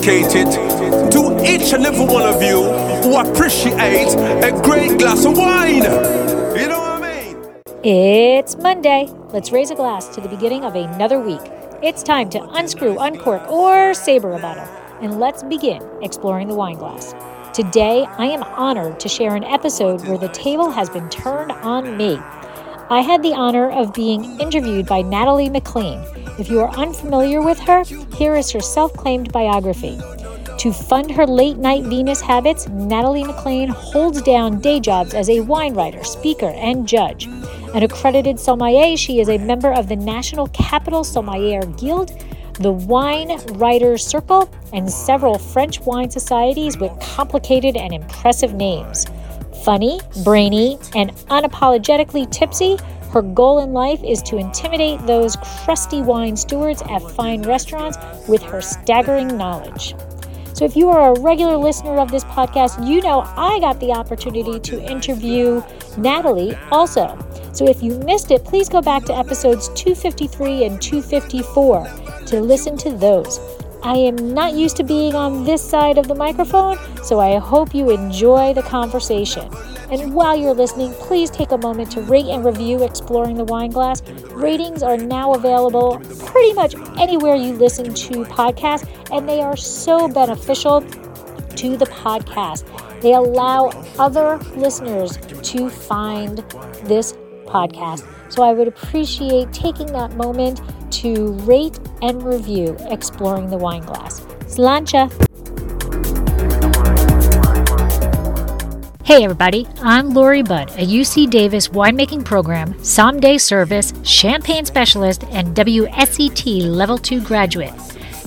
dedicated to each and every one of you who appreciate a great glass of wine. You know what I mean? It's Monday. Let's raise a glass to the beginning of another week. It's time to unscrew, uncork, or saber a bottle, and let's begin exploring the wine glass. Today, I am honored to share an episode where the table has been turned on me. I had the honor of being interviewed by Natalie MacLean. If you are unfamiliar with her, here is her self claimed biography. To fund her late night vinous habits, Natalie MacLean holds down day jobs as a wine writer, speaker, and judge. An accredited sommelier, she is a member of the National Capital Sommelier Guild, the Wine Writers Circle, and several French wine societies with complicated and impressive names. Funny, brainy, and unapologetically tipsy, her goal in life is to intimidate those crusty wine stewards at fine restaurants with her staggering knowledge. So, if you are a regular listener of this podcast, you know I got the opportunity to interview Natalie also. So, if you missed it, please go back to episodes 253 and 254 to listen to those. I am not used to being on this side of the microphone, so I hope you enjoy the conversation. And while you're listening, please take a moment to rate and review Exploring the Wine Glass. Ratings are now available pretty much anywhere you listen to podcasts, and they are so beneficial to the podcast. They allow other listeners to find this podcast. So I would appreciate taking that moment to rate and review Exploring the Wine Glass. Sláinte! Hey everybody, I'm Lori Budd, a UC Davis winemaking program, someday service, champagne specialist, and WSET Level 2 graduate.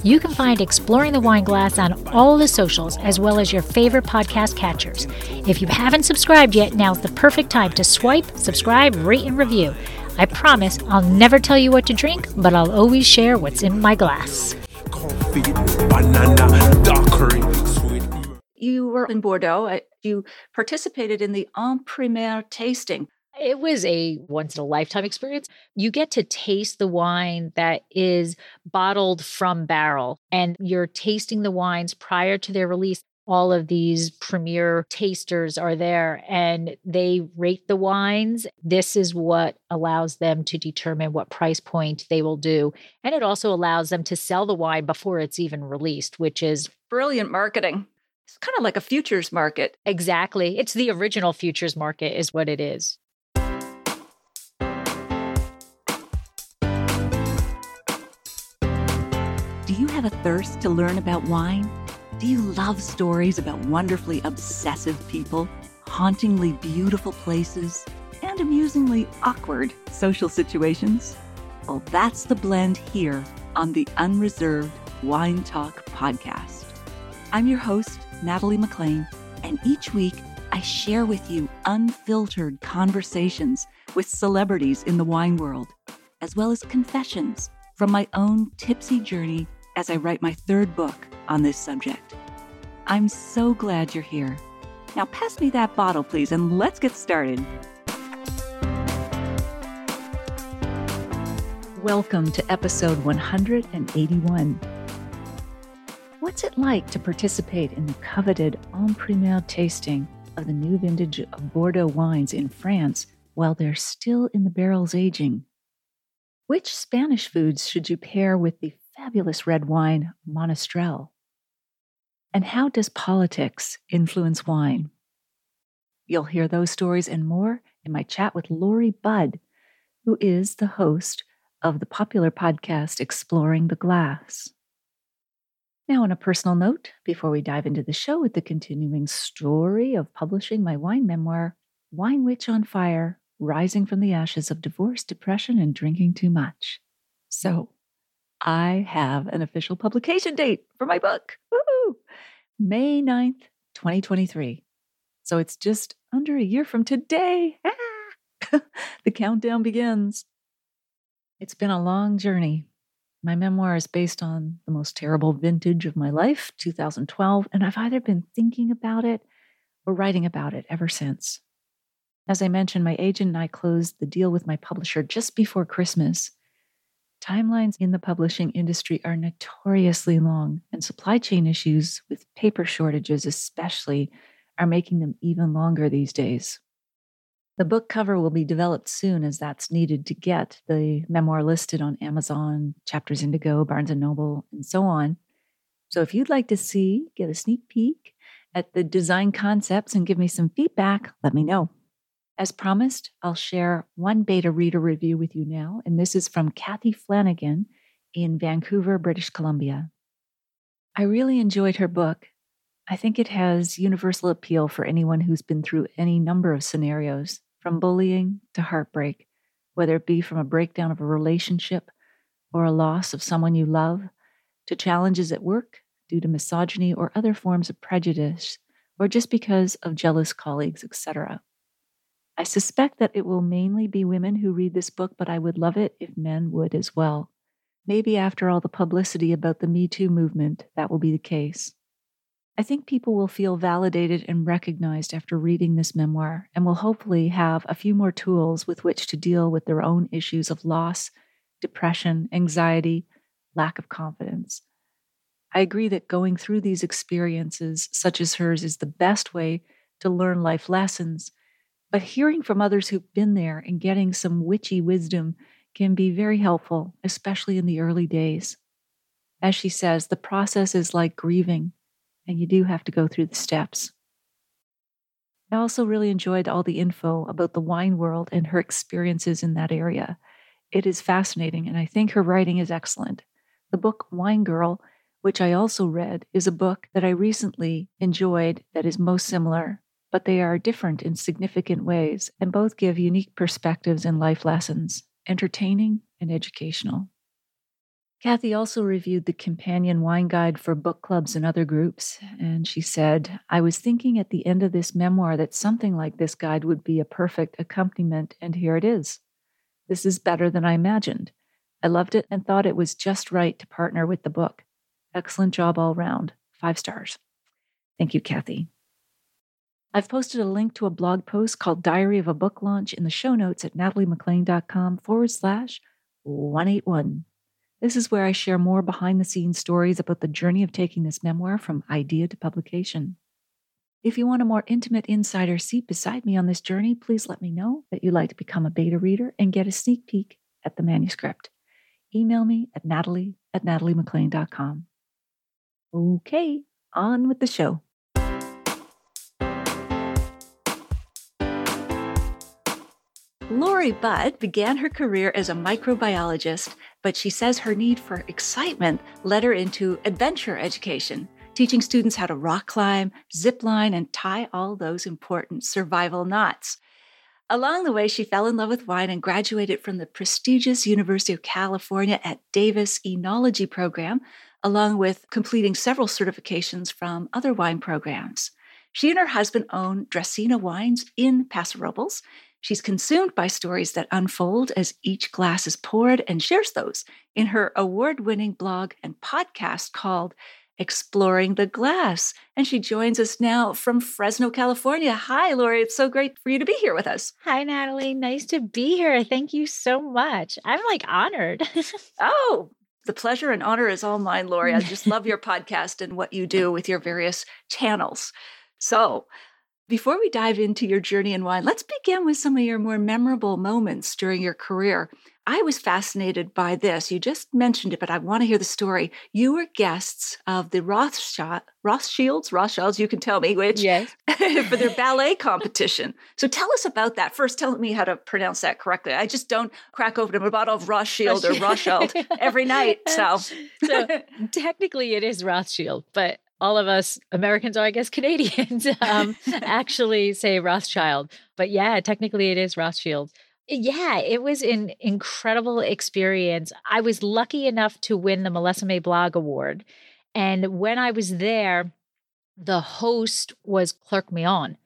You can find Exploring the Wine Glass on all the socials as well as your favorite podcast catchers. If you haven't subscribed yet, now's the perfect time to swipe, subscribe, rate, and review. I promise I'll never tell you what to drink, but I'll always share what's in my glass. Coffee, banana, daiquiri, sweet. you were in Bordeaux. You participated in the en primeur tasting. It was a once in a lifetime experience. You get to taste the wine that is bottled from barrel, and you're tasting the wines prior to their release. All of these premier tasters are there and they rate the wines. This is what allows them to determine what price point they will do. And it also allows them to sell the wine before it's even released, which is Brilliant marketing. It's kind of like a futures market. exactly, it's the original futures market, is what it is. Do you have a thirst to learn about wine? Do you love stories about wonderfully obsessive people, hauntingly beautiful places, and amusingly awkward social situations? Well, that's the blend here on the Unreserved Wine Talk podcast. I'm your host, Natalie MacLean, and each week I share with you unfiltered conversations with celebrities in the wine world, as well as confessions from my own tipsy journey as I write my third book on this subject. I'm so glad you're here. Now, pass me that bottle, please, and let's get started. Welcome to episode 181. What's it like to participate in the coveted en primeur tasting of the new vintage of Bordeaux wines in France while they're still in the barrels aging? Which Spanish foods should you pair with the fabulous red wine Monastrell? And how does politics influence wine? You'll hear those stories and more in my chat with Lori Budd, who is the host of the popular podcast Exploring the Glass. Now, on a personal note, before we dive into the show with the continuing story of publishing my wine memoir, Wine Witch on Fire Rising from the Ashes of Divorce, Depression, and Drinking Too Much. So, I have an official publication date for my book. Woohoo! May 9th, 2023. So it's just under a year from today. Ah! the countdown begins. It's been a long journey. My memoir is based on the most terrible vintage of my life, 2012, and I've either been thinking about it or writing about it ever since. As I mentioned, my agent and I closed the deal with my publisher just before Christmas Timelines in the publishing industry are notoriously long, and supply chain issues with paper shortages, especially, are making them even longer these days. The book cover will be developed soon as that's needed to get the memoir listed on Amazon, Chapters Indigo, Barnes and Noble, and so on. So if you'd like to see, get a sneak peek at the design concepts and give me some feedback, let me know. As promised, I'll share one beta reader review with you now, and this is from Kathy Flanagan in Vancouver, British Columbia. I really enjoyed her book. I think it has universal appeal for anyone who's been through any number of scenarios, from bullying to heartbreak, whether it be from a breakdown of a relationship or a loss of someone you love, to challenges at work due to misogyny or other forms of prejudice, or just because of jealous colleagues, etc. I suspect that it will mainly be women who read this book, but I would love it if men would as well. Maybe after all the publicity about the Me Too movement, that will be the case. I think people will feel validated and recognized after reading this memoir and will hopefully have a few more tools with which to deal with their own issues of loss, depression, anxiety, lack of confidence. I agree that going through these experiences, such as hers, is the best way to learn life lessons but hearing from others who've been there and getting some witchy wisdom can be very helpful, especially in the early days. As she says, the process is like grieving, and you do have to go through the steps. I also really enjoyed all the info about the wine world and her experiences in that area. It is fascinating, and I think her writing is excellent. The book Wine Girl, which I also read, is a book that I recently enjoyed that is most similar but they are different in significant ways and both give unique perspectives and life lessons, entertaining and educational. Kathy also reviewed the companion wine guide for book clubs and other groups, and she said, I was thinking at the end of this memoir that something like this guide would be a perfect accompaniment, and here it is. This is better than I imagined. I loved it and thought it was just right to partner with the book. Excellent job all round. Five stars. Thank you, Kathy. I've posted a link to a blog post called Diary of a Book Launch in the show notes at nataliemaclean.com forward slash 181. This is where I share more behind the scenes stories about the journey of taking this memoir from idea to publication. If you want a more intimate insider seat beside me on this journey, please let me know that you'd like to become a beta reader and get a sneak peek at the manuscript. Email me at natalie at nataliemaclean.com. Okay, on with the show. Lori Budd began her career as a microbiologist, but she says her need for excitement led her into adventure education, teaching students how to rock climb, zip line, and tie all those important survival knots. Along the way, she fell in love with wine and graduated from the prestigious University of California at Davis Enology program, along with completing several certifications from other wine programs. She and her husband own Dracaena Wines in Paso Robles She's consumed by stories that unfold as each glass is poured and shares those in her award winning blog and podcast called Exploring the Glass. And she joins us now from Fresno, California. Hi, Lori. It's so great for you to be here with us. Hi, Natalie. Nice to be here. Thank you so much. I'm like honored. oh, the pleasure and honor is all mine, Lori. I just love your podcast and what you do with your various channels. So, before we dive into your journey in wine, let's begin with some of your more memorable moments during your career. I was fascinated by this. You just mentioned it, but I want to hear the story. You were guests of the Rothschild, Rothschilds, Rothschilds, you can tell me which, yes. for their ballet competition. So tell us about that. First, tell me how to pronounce that correctly. I just don't crack open a bottle of Rothschild or Rothschild every night. So. so technically it is Rothschild, but all of us Americans, or I guess Canadians, um, actually say Rothschild. But yeah, technically it is Rothschild. Yeah, it was an incredible experience. I was lucky enough to win the Millesima Blog Award. And when I was there, the host was Clerc Milon.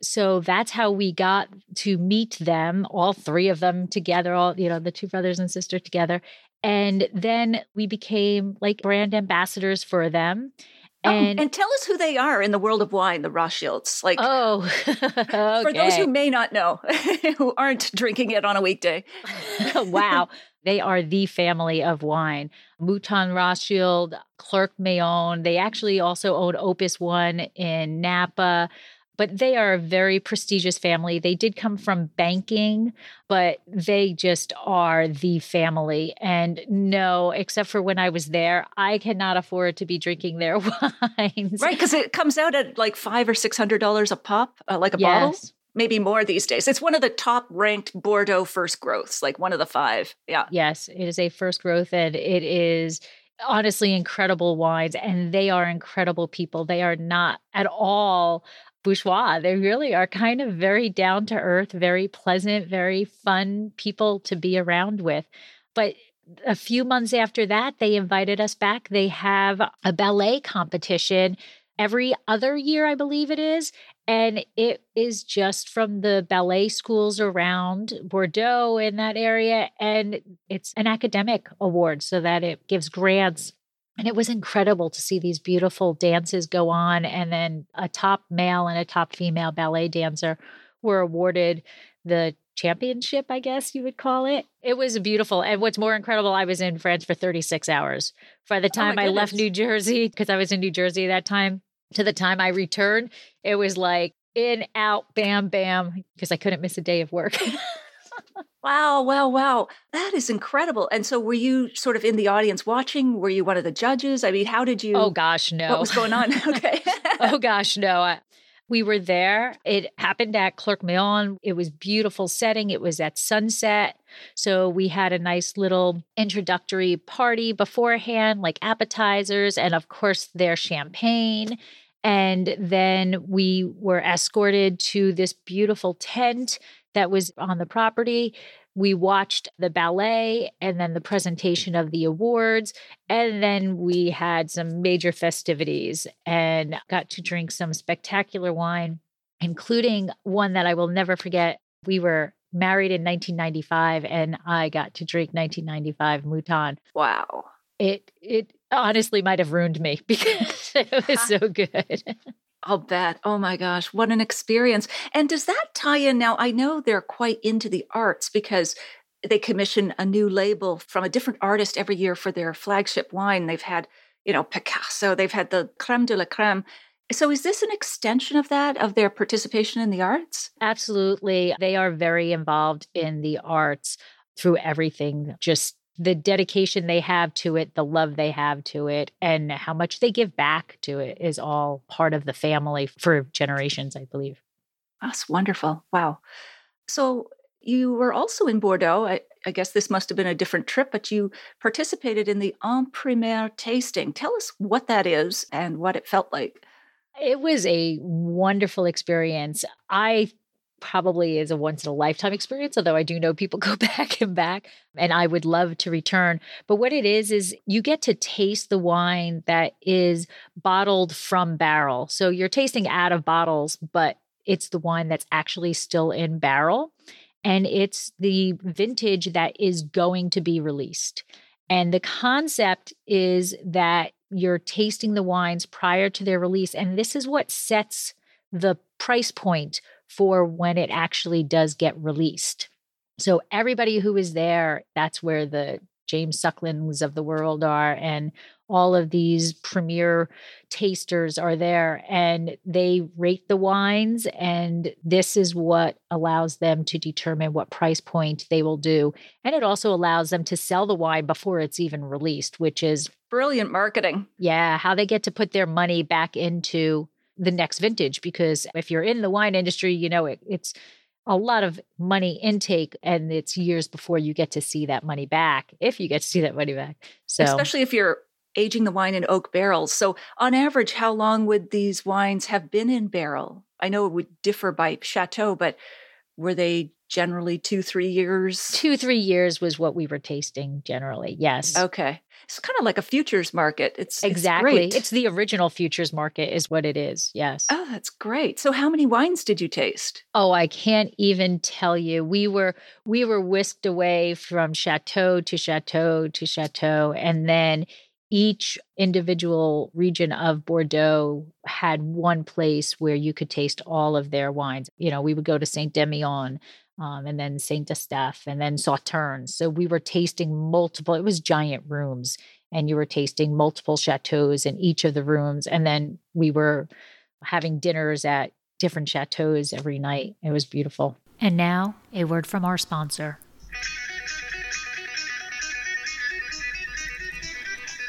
So that's how we got to meet them, all three of them together, all, you know, the two brothers and sister together. And then we became like brand ambassadors for them. Oh, and, oh, and tell us who they are in the world of wine, the Rothschilds. Like, oh, okay. for those who may not know, who aren't drinking it on a weekday. wow. They are the family of wine. Mouton Rothschild, Clerc Milon. They actually also own Opus One in Napa but they are a very prestigious family. They did come from banking, but they just are the family. And no, except for when I was there, I cannot afford to be drinking their wines. Right, because it comes out at like five or six hundred dollars a pop, uh, like a yes. bottle. Maybe more these days. It's one of the top ranked Bordeaux first growths, like one of the five. Yeah. Yes, it is a first growth, and it is honestly incredible wines and they are incredible people they are not at all bourgeois. They really are kind of very down to earth, very pleasant, very fun people to be around with. But a few months after that, they invited us back. They have a ballet competition every other year, I believe it is. And it is just from the ballet schools around Bordeaux in that area. And it's an academic award so that it gives grants and it was incredible to see these beautiful dances go on. And then a top male and a top female ballet dancer were awarded the championship, I guess you would call it. It was beautiful. And what's more incredible, I was in France for 36 hours. By the oh time oh I left New Jersey, because I was in New Jersey that time, to the time I returned, it was like in, out, bam, bam, because I couldn't miss a day of work. Wow, wow, wow. That is incredible. And so were you sort of in the audience watching? Were you one of the judges? I mean, how did oh you Oh gosh, no. What was going on? Okay. oh gosh, no. We were there. It happened at Clerc Milon. It was beautiful setting. It was at sunset. So we had a nice little introductory party beforehand, like appetizers, and of course their champagne. And then we were escorted to this beautiful tent that was on the property. We watched the ballet and then the presentation of the awards. And then we had some major festivities and got to drink some spectacular wine, including one that I will never forget. We were married in 1995 and I got to drink 1995 Mouton. Wow. It it honestly might have ruined me because it was so good. I'll bet. Oh my gosh, what an experience. And does that tie in now? I know they're quite into the arts because they commission a new label from a different artist every year for their flagship wine. They've had, you know, Picasso, they've had the creme de la creme. So is this an extension of that, of their participation in the arts? Absolutely. They are very involved in the arts through everything, just the dedication they have to it, the love they have to it, and how much they give back to it is all part of the family for generations, I believe. That's wonderful. Wow. So you were also in Bordeaux. I, I, guess this must have been a different trip, but you participated in the En Primeur tasting. Tell us what that is and what it felt like. It was a wonderful experience. I probably is a once in a lifetime experience, although I do know people go back and back, and I would love to return. But what it is, is you get to taste the wine that is bottled from barrel. So you're tasting out of bottles, but it's the wine that's actually still in barrel. And it's the vintage that is going to be released. And the concept is that you're tasting the wines prior to their release. And this is what sets the price point for when it actually does get released. So everybody who is there, that's where the James Sucklings of the world are, and all of these premier tasters are there, and they rate the wines, and this is what allows them to determine what price point they will do, and it also allows them to sell the wine before it's even released, which is brilliant marketing. Yeah, how they get to put their money back into the next vintage because if you're in the wine industry, you know it, it's a lot of money intake and it's years before you get to see that money back if you get to see that money back. So especially if you're aging the wine in oak barrels. So on average how long would these wines have been in barrel? I know it would differ by chateau, but were they generally 2 3 years? 2 3 years was what we were tasting generally. Yes. Okay. It's kind of like a futures market. It's exactly. It's, it's, the original futures market, is what it is. Yes. Oh, that's great. So, how many wines did you taste? Oh, I can't even tell you. We were we were whisked away from chateau to chateau to chateau, and then each individual region of Bordeaux had one place where you could taste all of their wines. You know, we would go to Saint Emilion um, and then Saint Estephe, and then Sauternes. So we were tasting multiple. It was giant rooms, and you were tasting multiple chateaus in each of the rooms, and then we were having dinners at different chateaus every night. It was beautiful. And now, a word from our sponsor.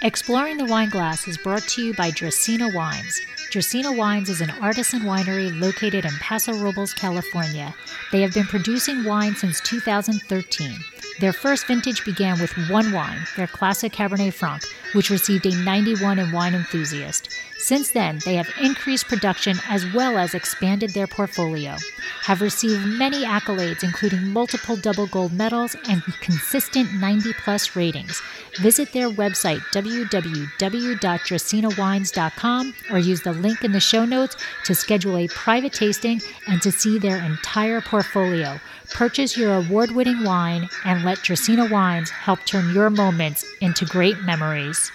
Exploring the Wine Glass is brought to you by Dracaena Wines. Dracaena Wines is an artisan winery located in Paso Robles, California. They have been producing wine since 2013. Their first vintage began with one wine, their classic Cabernet Franc, which received a 91 in Wine Enthusiast. Since then, they have increased production as well as expanded their portfolio. Have received many accolades, including multiple double gold medals and consistent 90 plus ratings. Visit their website, www.dracaenawines.com, or use the link in the show notes to schedule a private tasting and to see their entire portfolio. Purchase your award winning wine and let Dracaena Wines help turn your moments into great memories.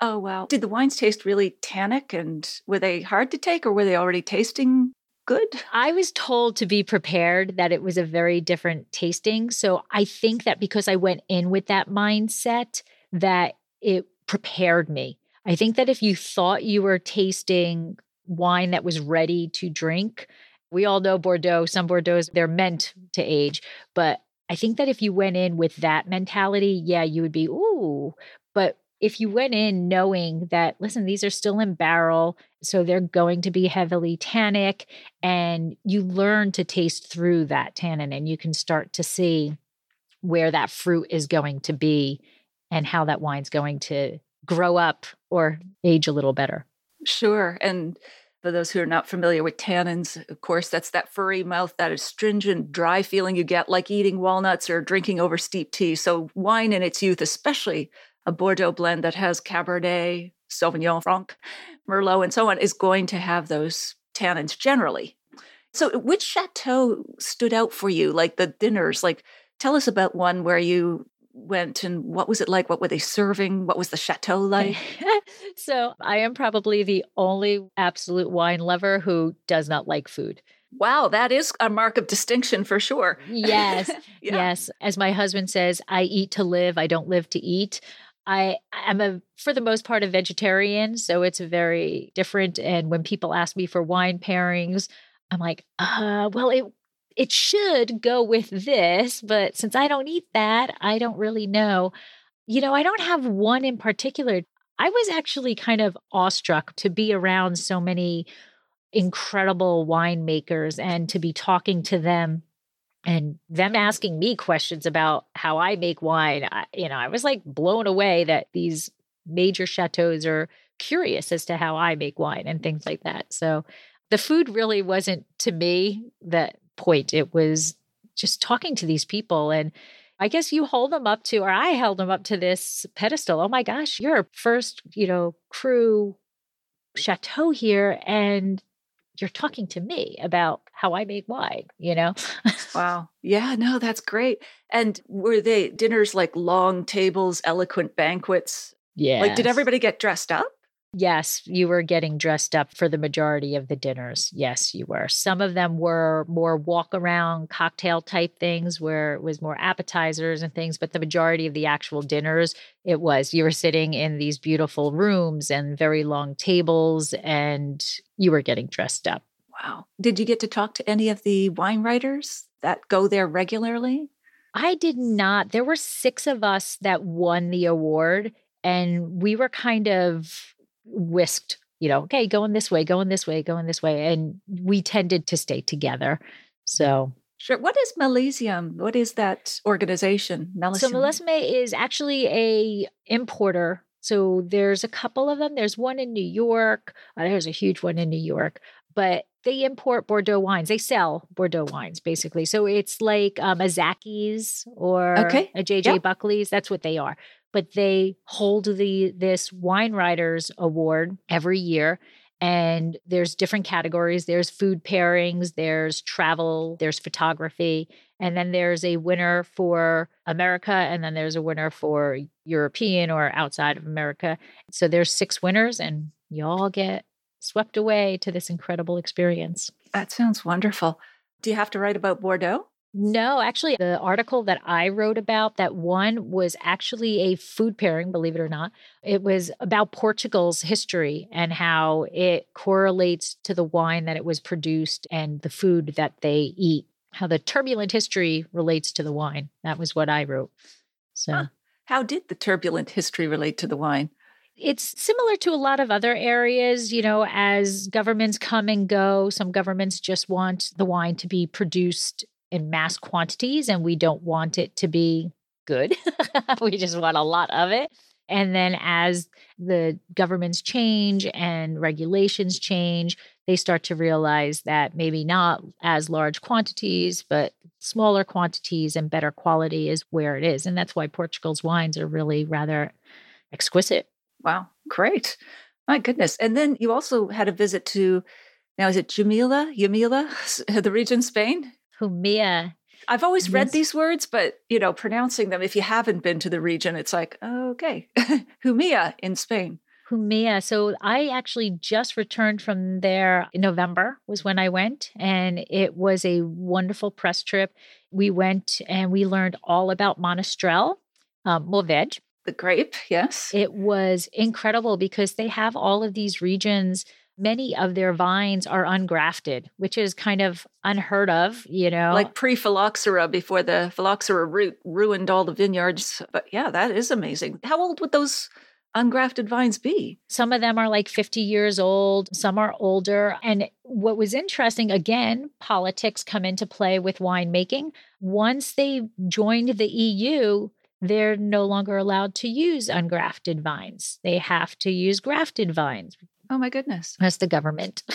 Oh, wow. Did the wines taste really tannic and were they hard to take or were they already tasting good? I was told to be prepared that it was a very different tasting. So I think that because I went in with that mindset, that it prepared me. I think that if you thought you were tasting wine that was ready to drink, we all know Bordeaux, some Bordeaux's, they're meant to age. But I think that if you went in with that mentality, yeah, you would be, ooh. But if you went in knowing that, listen, these are still in barrel, so they're going to be heavily tannic, and you learn to taste through that tannin and you can start to see where that fruit is going to be and how that wine's going to grow up or age a little better. Sure. And for those who are not familiar with tannins, of course, that's that furry mouth, that astringent, dry feeling you get like eating walnuts or drinking over steep tea. So, wine in its youth, especially a Bordeaux blend that has Cabernet, Sauvignon Franc, Merlot, and so on, is going to have those tannins generally. So, which chateau stood out for you? Like the dinners, like tell us about one where you went and what was it like? What were they serving? What was the chateau like? so, I am probably the only absolute wine lover who does not like food. Wow, that is a mark of distinction for sure. Yes. yeah. Yes. As my husband says, I eat to live, I don't live to eat. I am a for the most part a vegetarian, so it's very different. And when people ask me for wine pairings, I'm like, uh, well, it it should go with this, but since I don't eat that, I don't really know. You know, I don't have one in particular. I was actually kind of awestruck to be around so many incredible winemakers and to be talking to them and them asking me questions about how I make wine, I, you know, I was like blown away that these major chateaus are curious as to how I make wine and things like that. So the food really wasn't to me that point. It was just talking to these people and I guess you hold them up to, or I held them up to this pedestal. Oh my gosh, you're first, you know, cru chateau here. And you're talking to me about how I make wine, you know? wow. Yeah, no, that's great. And were they dinners like long tables, eloquent banquets? Yeah. Like, did everybody get dressed up? Yes, you were getting dressed up for the majority of the dinners. Yes, you were. Some of them were more walk around cocktail type things where it was more appetizers and things, but the majority of the actual dinners, it was you were sitting in these beautiful rooms and very long tables and you were getting dressed up. Wow. Did you get to talk to any of the wine writers that go there regularly? I did not. There were six of us that won the award, and we were kind of whisked, you know, okay, going this way, going this way, going this way. And we tended to stay together. So Sure. What is Millesima? What is that organization? Millesima? So Millesima is actually a importer. So there's a couple of them. There's one in New York. Uh, there's a huge one in New York, but they import Bordeaux wines. They sell Bordeaux wines basically. So it's like um, a Zachys or okay. a JJ yep. Buckley's. That's what they are but they hold the this wine writers award every year and there's different categories there's food pairings there's travel there's photography and then there's a winner for america and then there's a winner for european or outside of america so there's six winners and you all get swept away to this incredible experience. That sounds wonderful. Do you have to write about Bordeaux? No, actually, the article that I wrote about that one was actually a food pairing, believe it or not. It was about Portugal's history and how it correlates to the wine that it was produced and the food that they eat, how the turbulent history relates to the wine. That was what I wrote. So, huh. how did the turbulent history relate to the wine? It's similar to a lot of other areas, you know, as governments come and go, some governments just want the wine to be produced in mass quantities and we don't want it to be good. we just want a lot of it. And then as the governments change and regulations change, they start to realize that maybe not as large quantities, but smaller quantities and better quality is where it is. And that's why Portugal's wines are really rather exquisite. Wow, great. My goodness. And then you also had a visit to, now is it Jamila, Yamila, the region Spain? Jumilla. I've always read these words, but you know, pronouncing them, if you haven't been to the region, it's like, oh, okay. Jumilla in Spain. Jumilla. So I actually just returned from there in November was when I went and it was a wonderful press trip. We went and we learned all about Monastrell, um, Mourvedre. The grape, yes. It was incredible because they have all of these regions many of their vines are ungrafted, which is kind of unheard of, you know. Like pre phylloxera before the phylloxera root ruined all the vineyards. But yeah, that is amazing. How old would those ungrafted vines be? Some of them are like 50 years old, some are older. And what was interesting, again, politics come into play with winemaking. Once they joined the EU, they're no longer allowed to use ungrafted vines. They have to use grafted vines Oh my goodness. That's the government.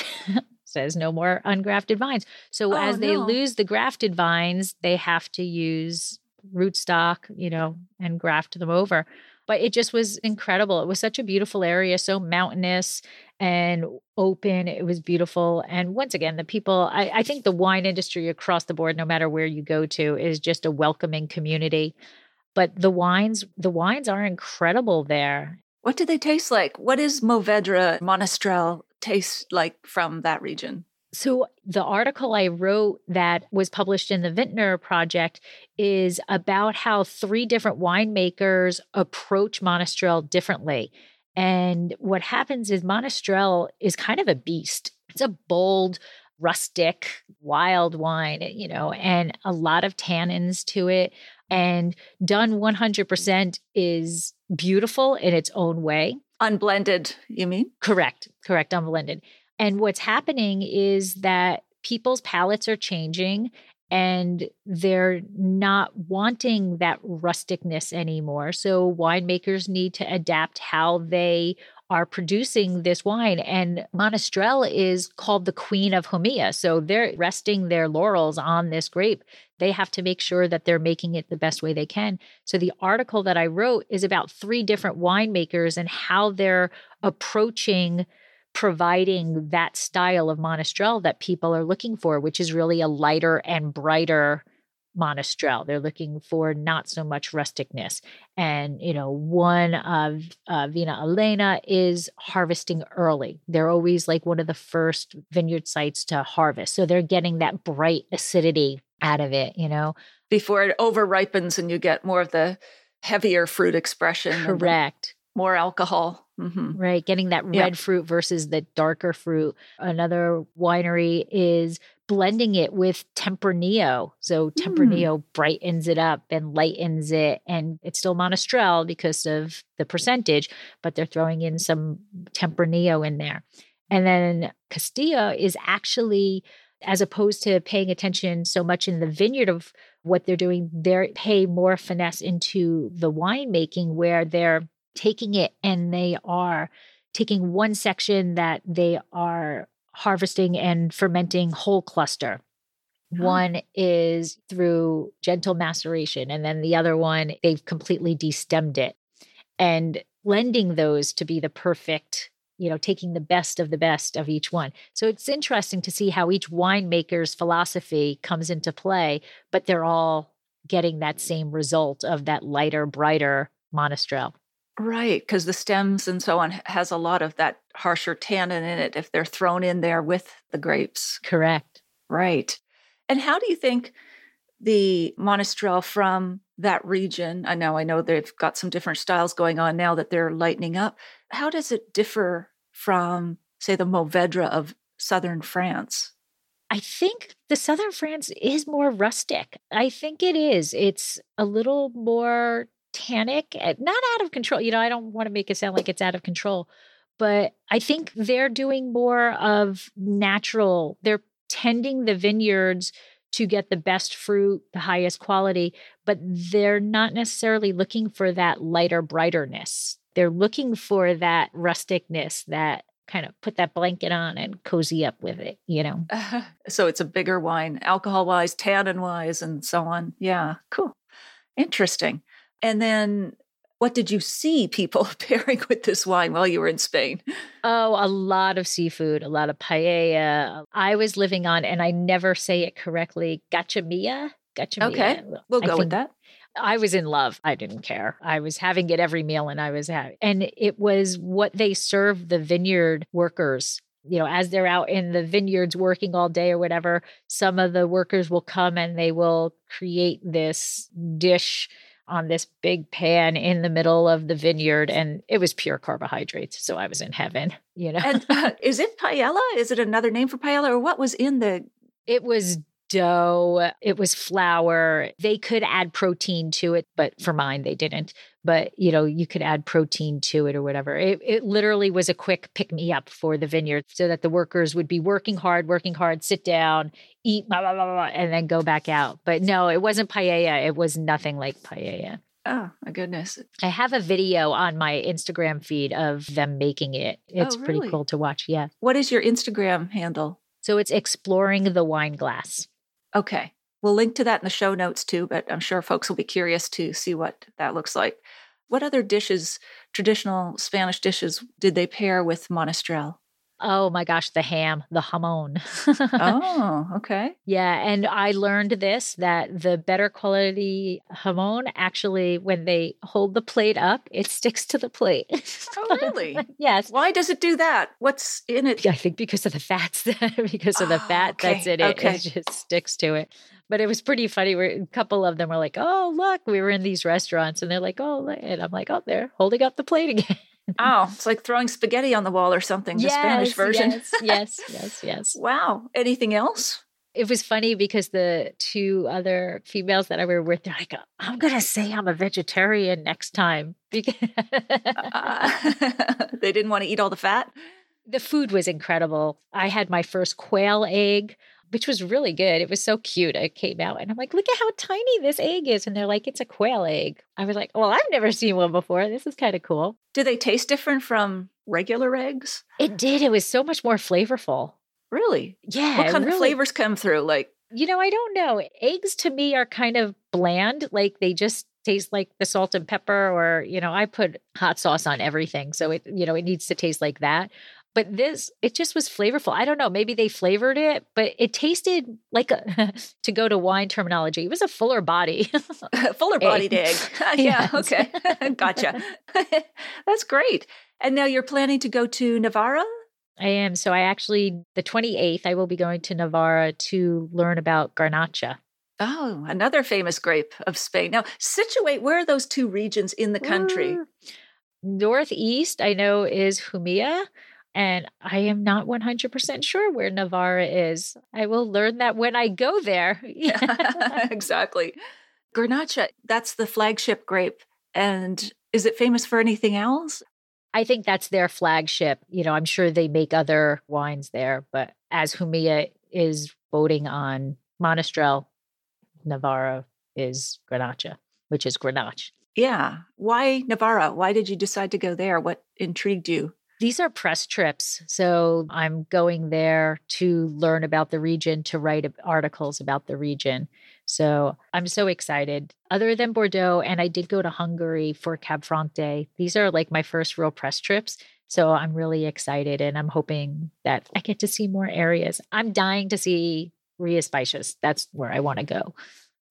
says no more ungrafted vines. So oh, as they no. lose the grafted vines, they have to use rootstock, you know, and graft them over. But it just was incredible. It was such a beautiful area, so mountainous and open. It was beautiful. And once again, the people, I, I think the wine industry across the board, no matter where you go to, is just a welcoming community. But the wines, the wines are incredible there. What do they taste like? What is Mourvedre Monastrell taste like from that region? So, the article I wrote that was published in the Vintner Project is about how three different winemakers approach Monastrell differently. And what happens is Monastrell is kind of a beast. It's a bold, rustic, wild wine, you know, and a lot of tannins to it. And done 100% is beautiful in its own way. Unblended, you mean? Correct, correct, unblended. And what's happening is that people's palates are changing and they're not wanting that rusticness anymore. So winemakers need to adapt how they are producing this wine. And Monastrell is called the queen of Jumilla. So they're resting their laurels on this grape. They have to make sure that they're making it the best way they can. So the article that I wrote is about three different winemakers and how they're approaching providing that style of Monastrell that people are looking for, which is really a lighter and brighter monastrell. They're looking for not so much rusticness. And, you know, one of uh, Vina Elena is harvesting early. They're always like one of the first vineyard sites to harvest. So they're getting that bright acidity out of it, you know. Before it over ripens and you get more of the heavier fruit expression. Correct. More alcohol. Mm-hmm. Right. Getting that red yep. fruit versus the darker fruit. Another winery is blending it with Tempranillo. So Tempranillo mm. brightens it up and lightens it. And it's still Monastrell because of the percentage, but they're throwing in some Tempranillo in there. And then Castilla is actually, as opposed to paying attention so much in the vineyard of what they're doing, they pay more finesse into the winemaking where they're taking it and they are taking one section that they are harvesting and fermenting whole cluster. Oh. One is through gentle maceration, and then the other one, they've completely destemmed it and blending those to be the perfect, you know, taking the best of the best of each one. So it's interesting to see how each winemaker's philosophy comes into play, but they're all getting that same result of that lighter, brighter monastrell. Right, because the stems and so on has a lot of that harsher tannin in it if they're thrown in there with the grapes. Correct. Right. And how do you think the Monastrell from that region? I know, I know they've got some different styles going on now that they're lightening up. How does it differ from, say, the Mourvedre of southern France? I think the southern France is more rustic. I think it is. It's a little more tannic, eh, not out of control. You know, I don't want to make it sound like it's out of control, but I think they're doing more of natural. They're tending the vineyards to get the best fruit, the highest quality, but they're not necessarily looking for that lighter brighterness. They're looking for that rusticness, that kind of put that blanket on and cozy up with it, you know. Uh, so it's a bigger wine, alcohol wise, tannin wise, and so on. Yeah, cool. Interesting. And then what did you see people pairing with this wine while you were in Spain? Oh, a lot of seafood, a lot of paella. I was living on, and I never say it correctly, gachamilla. Gachamilla. Okay, we'll go with that. I was in love. I didn't care. I was having it every meal and I was having, and it was what they serve the vineyard workers. You know, as they're out in the vineyards working all day or whatever, some of the workers will come and they will create this dish on this big pan in the middle of the vineyard and it was pure carbohydrates so i was in heaven you know? And uh, is it paella? Is it another name for paella or what was in the it was dough, it was flour. They could add protein to it, but for mine, they didn't. But, you know, you could add protein to it or whatever. It, it literally was a quick pick me up for the vineyard so that the workers would be working hard, working hard, sit down, eat, blah, blah, blah, blah, and then go back out. But no, it wasn't paella. It was nothing like paella. Oh, my goodness. I have a video on my Instagram feed of them making it. It's oh, really? pretty cool to watch. Yeah. What is your Instagram handle? So it's exploring the wine glass. Okay. We'll link to that in the show notes too, but I'm sure folks will be curious to see what that looks like. What other dishes, traditional Spanish dishes, did they pair with Monastrell? Oh my gosh, the ham, the jamón. oh, okay. Yeah. And I learned this that the better quality jamón actually, when they hold the plate up, it sticks to the plate. oh, really? yes. Why does it do that? What's in it? I think because of the fats, because of the oh, fat okay. that's in it, okay. it just sticks to it. But it was pretty funny. We're, a couple of them were like, oh, look, we were in these restaurants and they're like, oh, and I'm like, oh, they're holding up the plate again oh, it's like throwing spaghetti on the wall or something, the yes, Spanish version. Yes, yes, yes, yes. wow. Anything else? It was funny because the two other females that I were with, they're like, I'm going to say I'm a vegetarian next time. Because uh, they didn't want to eat all the fat? The food was incredible. I had my first quail egg which was really good. It was so cute. It came out and I'm like, look at how tiny this egg is. And they're like, it's a quail egg. I was like, well, I've never seen one before. This is kind of cool. Do they taste different from regular eggs? It did. It was so much more flavorful. Really? Yeah. What kind really, of flavors come through? Like, you know, I don't know. Eggs to me are kind of bland. Like they just taste like the salt and pepper or you know i put hot sauce on everything so it you know it needs to taste like that but this, it just was flavorful. I don't know. Maybe they flavored it, but it tasted like a, to go to wine terminology, it was a fuller body. fuller bodied egg. yeah. Okay. gotcha. That's great. And now you're planning to go to Navarra? I am. So I actually, the 28th, I will be going to Navarra to learn about Garnacha. Oh, another famous grape of Spain. Now, situate where are those two regions in the country? Northeast, I know, is Jumilla. And I am not 100% sure where Navarra is. I will learn that when I go there. Yeah, exactly. Garnacha, that's the flagship grape. And is it famous for anything else? I think that's their flagship. You know, I'm sure they make other wines there, but as Jumilla is voting on Monastrell, Navarra is Garnacha, which is Grenache. Yeah. Why Navarra? Why did you decide to go there? What intrigued you? These are press trips. So I'm going there to learn about the region, to write articles about the region. So I'm so excited. Other than Bordeaux, and I did go to Hungary for Cab Franc. Day. These are like my first real press trips. So I'm really excited and I'm hoping that I get to see more areas. I'm dying to see Rias Baixas. That's where I want to go.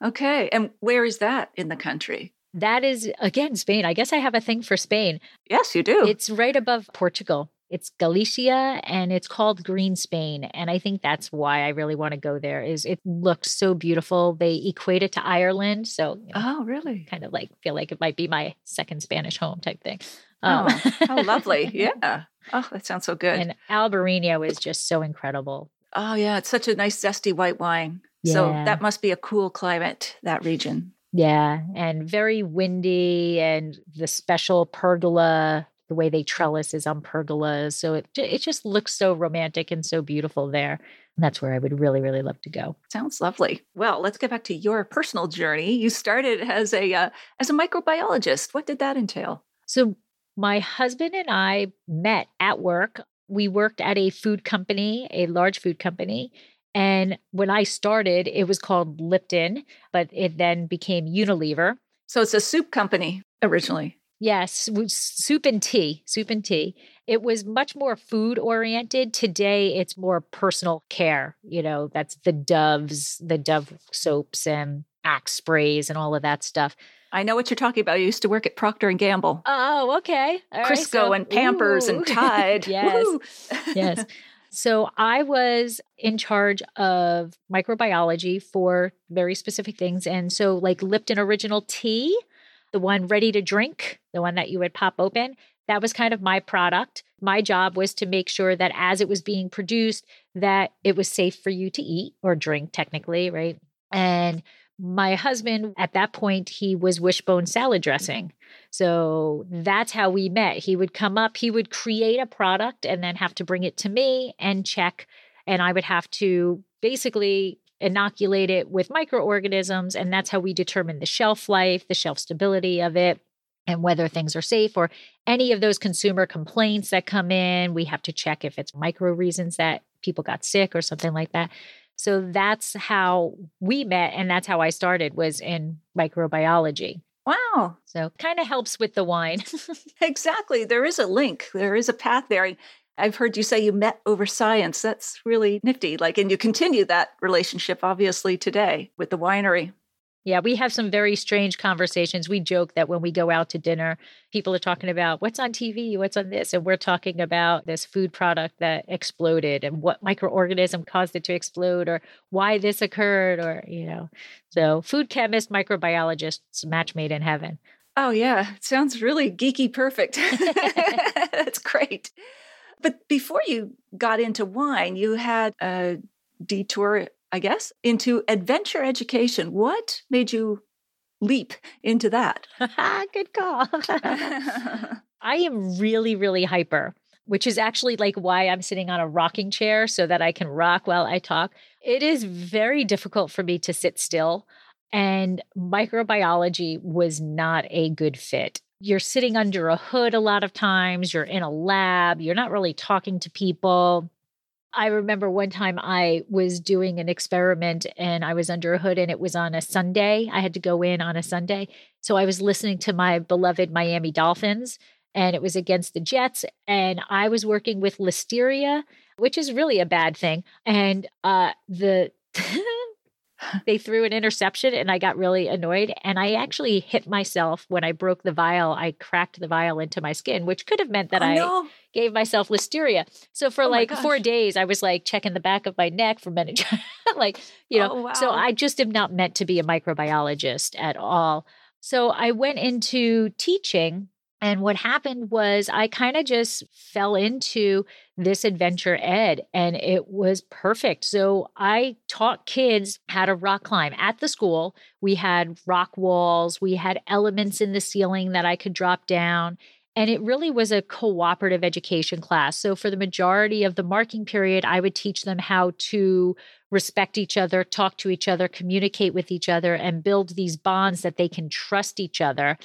Okay. And where is that in the country? That is, again, Spain. I guess I have a thing for Spain. Yes, you do. It's right above Portugal. It's Galicia and it's called Green Spain. And I think that's why I really want to go there is it looks so beautiful. They equate it to Ireland. So you know, oh, really? kind of like feel like it might be my second Spanish home type thing. Um, oh, how lovely. Yeah. Oh, that sounds so good. And Albarino is just so incredible. Oh, yeah. It's such a nice, zesty white wine. Yeah. So that must be a cool climate, that region. Yeah. And very windy and the special pergola the way they trellis is on pergolas. So it it just looks so romantic and so beautiful there. And that's where I would really, really love to go. Sounds lovely. Well, let's get back to your personal journey. You started as a uh, as a microbiologist. What did that entail? So my husband and I met at work. We worked at a food company, a large food company. And when I started, it was called Lipton, but it then became Unilever. So it's a soup company originally. Yes, soup and tea, soup and tea. It was much more food oriented. Today, it's more personal care. You know, that's the Doves, the Dove soaps and axe sprays and all of that stuff. I know what you're talking about. I used to work at Procter and Gamble. Oh, okay. All Crisco right, so, and Pampers ooh. and Tide. yes, yes. So I was in charge of microbiology for very specific things, and so like Lipton Original Tea the one ready to drink, the one that you would pop open, that was kind of my product. My job was to make sure that as it was being produced that it was safe for you to eat or drink technically, right? And my husband at that point he was wishbone salad dressing so that's how we met he would come up he would create a product and then have to bring it to me and check and i would have to basically inoculate it with microorganisms. And that's how we determine the shelf life, the shelf stability of it, and whether things are safe or any of those consumer complaints that come in. We have to check if it's micro reasons that people got sick or something like that. So that's how we met. And that's how I started was in microbiology. Wow. So kind of helps with the wine. exactly. There is a link. There is a path there. I've heard you say you met over science. That's really nifty. Like, and you continue that relationship obviously today with the winery. Yeah, we have some very strange conversations. We joke that when we go out to dinner, people are talking about what's on TV, what's on this, and we're talking about this food product that exploded and what microorganism caused it to explode or why this occurred or, you know. So, food chemist, microbiologists, match made in heaven. Oh, yeah. It sounds really geeky perfect. That's great. But before you got into wine, you had a detour, I guess, into adventure education. What made you leap into that? Good call. I am really, really hyper, which is actually like why I'm sitting on a rocking chair so that I can rock while I talk. It is very difficult for me to sit still. And microbiology was not a good fit you're sitting under a hood a lot of times, you're in a lab, you're not really talking to people. I remember one time I was doing an experiment and I was under a hood and it was on a Sunday. I had to go in on a Sunday. So I was listening to my beloved Miami Dolphins and it was against the Jets. And I was working with listeria, which is really a bad thing. And uh, the they threw an interception and I got really annoyed. And I actually hit myself when I broke the vial. I cracked the vial into my skin, which could have meant that oh, I no. gave myself listeria. So for oh like four days, I was like checking the back of my neck for meningitis. like, you know, oh, wow. so I just am not meant to be a microbiologist at all. So I went into teaching and what happened was I kind of just fell into this adventure ed and it was perfect. So I taught kids how to rock climb at the school. We had rock walls, we had elements in the ceiling that I could drop down. And it really was a cooperative education class. So, for the majority of the marking period, I would teach them how to respect each other, talk to each other, communicate with each other, and build these bonds that they can trust each other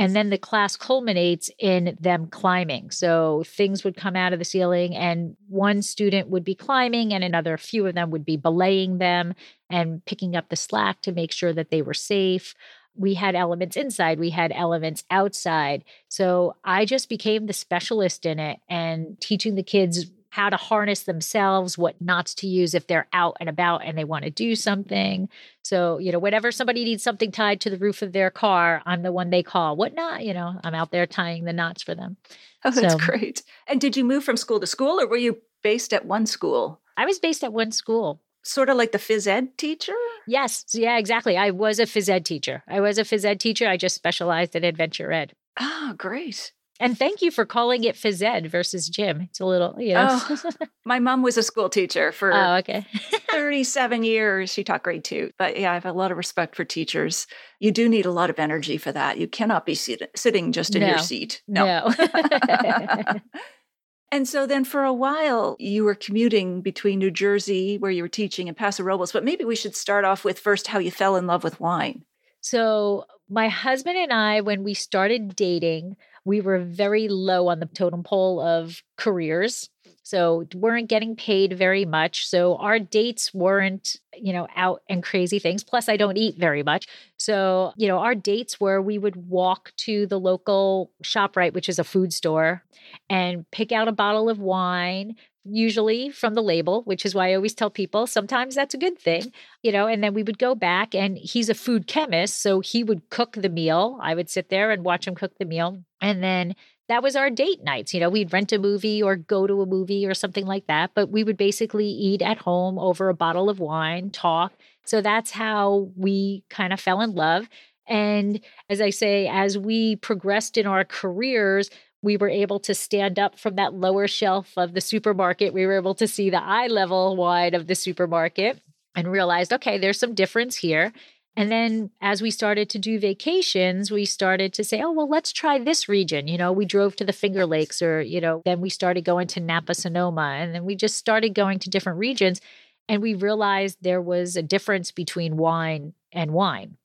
and then the class culminates in them climbing. So things would come out of the ceiling, and one student would be climbing, and another few of them would be belaying them and picking up the slack to make sure that they were safe. We had elements inside, we had elements outside. So I just became the specialist in it and teaching the kids how to harness themselves, what knots to use if they're out and about and they want to do something. So, you know, whenever somebody needs something tied to the roof of their car, I'm the one they call. What knot? You know, I'm out there tying the knots for them. Oh, that's so, great. And did you move from school to school or were you based at one school? I was based at one school. Sort of like the phys ed teacher? Yes. Yeah, exactly. I was a phys ed teacher. I was a phys ed teacher. I just specialized in adventure ed. Oh, great. And thank you for calling it phys ed versus gym. It's a little, you know. Oh, my mom was a school teacher for oh, okay. 37 years. She taught grade two. But yeah, I have a lot of respect for teachers. You do need a lot of energy for that. You cannot be sit- sitting just in no. your seat. No. no. and so then for a while, you were commuting between New Jersey, where you were teaching, and Paso Robles. But maybe we should start off with first how you fell in love with wine. So, my husband and I, when we started dating, we were very low on the totem pole of careers. So weren't getting paid very much. So our dates weren't, you know, out and crazy things. Plus, I don't eat very much. So, you know, our dates were we would walk to the local ShopRite, which is a food store, and pick out a bottle of wine, usually from the label, which is why I always tell people sometimes that's a good thing, you know, and then we would go back and he's a food chemist. So he would cook the meal. I would sit there and watch him cook the meal. And then that was our date nights. You know, we'd rent a movie or go to a movie or something like that, but we would basically eat at home over a bottle of wine, talk. So that's how we kind of fell in love. And as I say, as we progressed in our careers, we were able to stand up from that lower shelf of the supermarket. We were able to see the eye level wide of the supermarket and realized, okay, there's some difference here. And then as we started to do vacations, we started to say, oh, well, let's try this region. You know, we drove to the Finger Lakes or, you know, then we started going to Napa Sonoma. And then we just started going to different regions. And we realized there was a difference between wine and wine.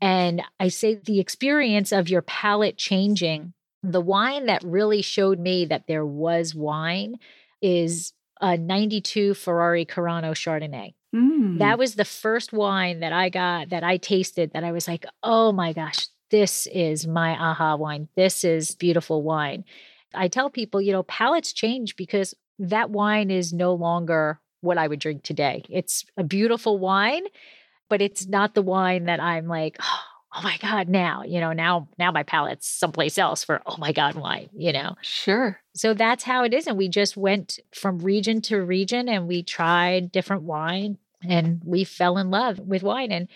And I say the experience of your palate changing the wine that really showed me that there was wine is a 92 Ferrari Carano Chardonnay. Mm. That was the first wine that I got that I tasted that I was like, oh my gosh, this is my aha wine. This is beautiful wine. I tell people, you know, palates change because that wine is no longer what I would drink today. It's a beautiful wine, but it's not the wine that I'm like, oh, oh my god now you know now now my palate's someplace else for oh my god wine you know sure so that's how it is and we just went from region to region and we tried different wine and we fell in love with wine and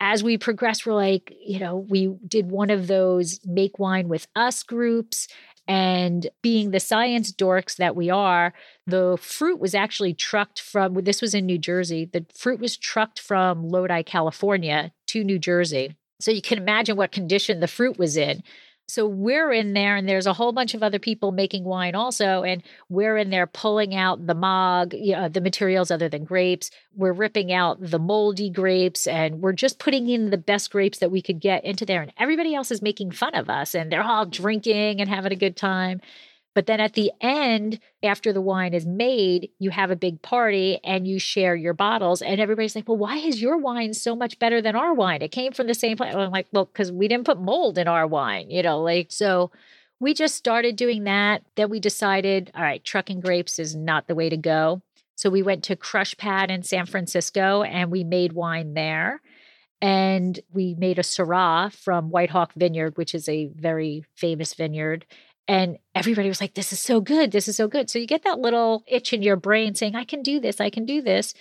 as we progressed we're like you know we did one of those make wine with us groups and being the science dorks that we are, the fruit was actually trucked from, this was in New Jersey, the fruit was trucked from Lodi, California to New Jersey. So you can imagine what condition the fruit was in. So we're in there, and there's a whole bunch of other people making wine also, and we're in there pulling out the mog, you know, the materials other than grapes. We're ripping out the moldy grapes, and we're just putting in the best grapes that we could get into there. And everybody else is making fun of us, and they're all drinking and having a good time. But then at the end, after the wine is made, you have a big party and you share your bottles. And everybody's like, well, why is your wine so much better than our wine? It came from the same place. I'm like, well, because we didn't put mold in our wine, you know, like, so we just started doing that. Then we decided, all right, trucking grapes is not the way to go. So we went to Crushpad in San Francisco and we made wine there. And we made a Syrah from White Hawk Vineyard, which is a very famous vineyard. And everybody was like, this is so good. This is so good. So you get that little itch in your brain saying, I can do this. I can do this.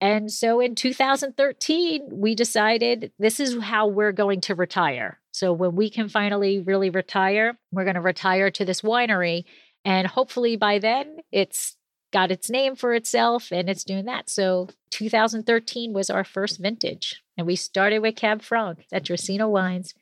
And so in 2013, we decided this is how we're going to retire. So when we can finally really retire, we're going to retire to this winery. And hopefully by then, it's got its name for itself and it's doing that. So 2013 was our first vintage. And we started with Cab Franc at Dracaena Wines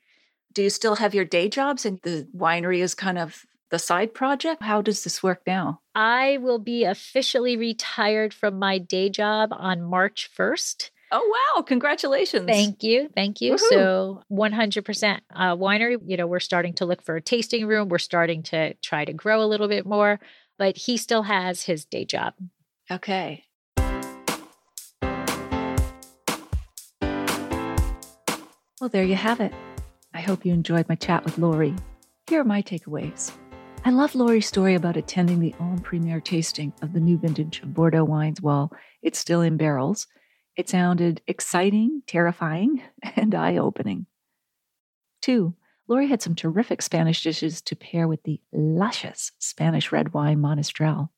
do you still have your day jobs and the winery is kind of the side project? How does this work now? I will be officially retired from my day job on March 1st. Oh, wow. Congratulations. Thank you. Thank you. Woo-hoo. So 100% uh, winery, you know, we're starting to look for a tasting room. We're starting to try to grow a little bit more, but he still has his day job. Okay. Well, there you have it. I hope you enjoyed my chat with Lori. Here are my takeaways. I love Lori's story about attending the en primeur tasting of the new vintage of Bordeaux wines while it's still in barrels. It sounded exciting, terrifying, and eye opening. Two, Lori had some terrific Spanish dishes to pair with the luscious Spanish red wine Monastrell.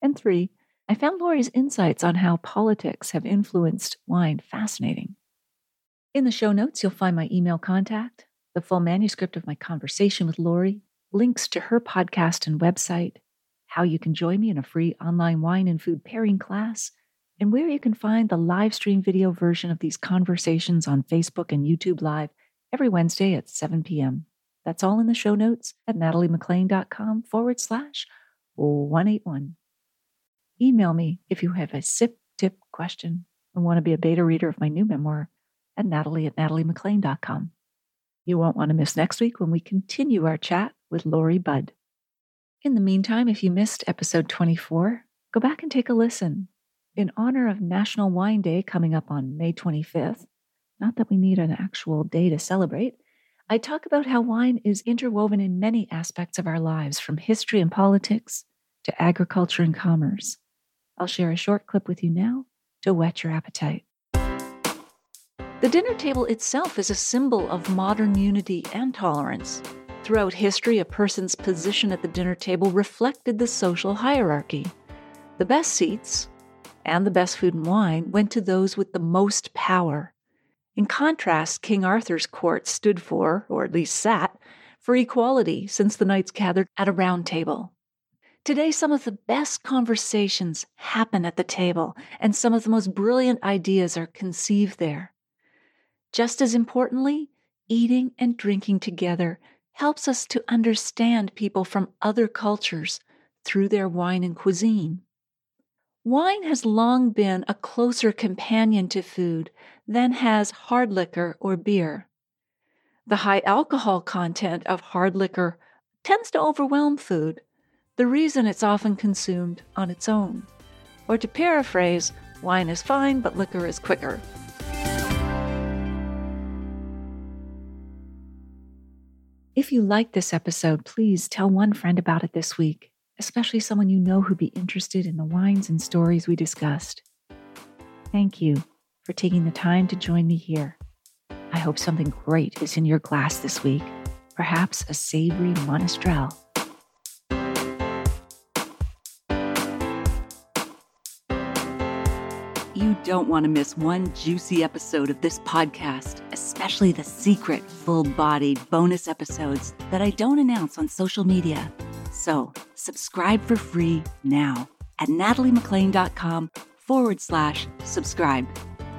And three, I found Lori's insights on how politics have influenced wine fascinating. In the show notes, you'll find my email contact, the full manuscript of my conversation with Lori, links to her podcast and website, how you can join me in a free online wine and food pairing class, and where you can find the live stream video version of these conversations on Facebook and YouTube Live every Wednesday at 7 p.m. That's all in the show notes at nataliemaclean.com forward slash 181. Email me if you have a sip tip question and want to be a beta reader of my new memoir at natalie at nataliemaclean.com. You won't want to miss next week when we continue our chat with Lori Budd. In the meantime, if you missed episode 24, go back and take a listen. In honor of National Wine Day coming up on May 25th, not that we need an actual day to celebrate, I talk about how wine is interwoven in many aspects of our lives, from history and politics to agriculture and commerce. I'll share a short clip with you now to whet your appetite. The dinner table itself is a symbol of modern unity and tolerance. Throughout history, a person's position at the dinner table reflected the social hierarchy. The best seats and the best food and wine went to those with the most power. In contrast, King Arthur's court stood for, or at least sat, for equality since the knights gathered at a round table. Today, some of the best conversations happen at the table, and some of the most brilliant ideas are conceived there. Just as importantly, eating and drinking together helps us to understand people from other cultures through their wine and cuisine. Wine has long been a closer companion to food than has hard liquor or beer. The high alcohol content of hard liquor tends to overwhelm food, the reason it's often consumed on its own. Or to paraphrase, wine is fine, but liquor is quicker. If you like this episode, please tell one friend about it this week especially someone you know who'd be interested in the wines and stories we discussed. Thank you for taking the time to join me here. I hope something great is in your glass this week, perhaps a savory monastrell. You don't want to miss one juicy episode of this podcast, especially the secret, full bodied bonus episodes that I don't announce on social media. So, subscribe for free now at nataliemaclean.com forward slash subscribe.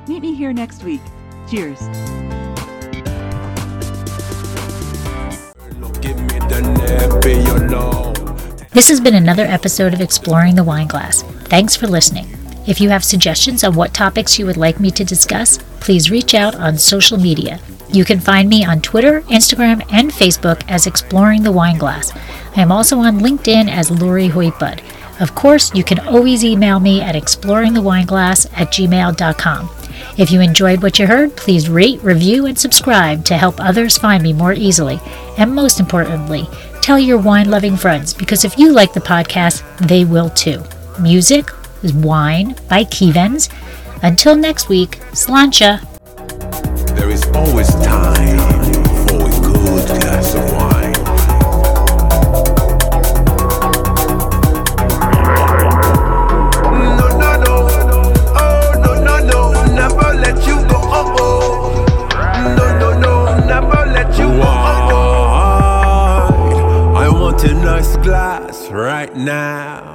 Meet me here next week. Cheers. This has been another episode of Exploring the Wine Glass. Thanks for listening. If you have suggestions on what topics you would like me to discuss, please reach out on social media. You can find me on Twitter, Instagram, and Facebook as Exploring the Wine Glass. I am also on LinkedIn as Lori Hoyt Budd. Of course, you can always email me at exploringthewineglass at gmail.com. If you enjoyed what you heard, please rate, review, and subscribe to help others find me more easily. And most importantly, tell your wine loving friends because if you like the podcast, they will too. Music is Wine by Kevens. Until next week, Sláinte. There is always time for a good glass of wine. No, no, no. Oh, no, no, no. Never let you go. Oh, oh. No, no, no. Never let you go. Oh. I want a nice glass right now.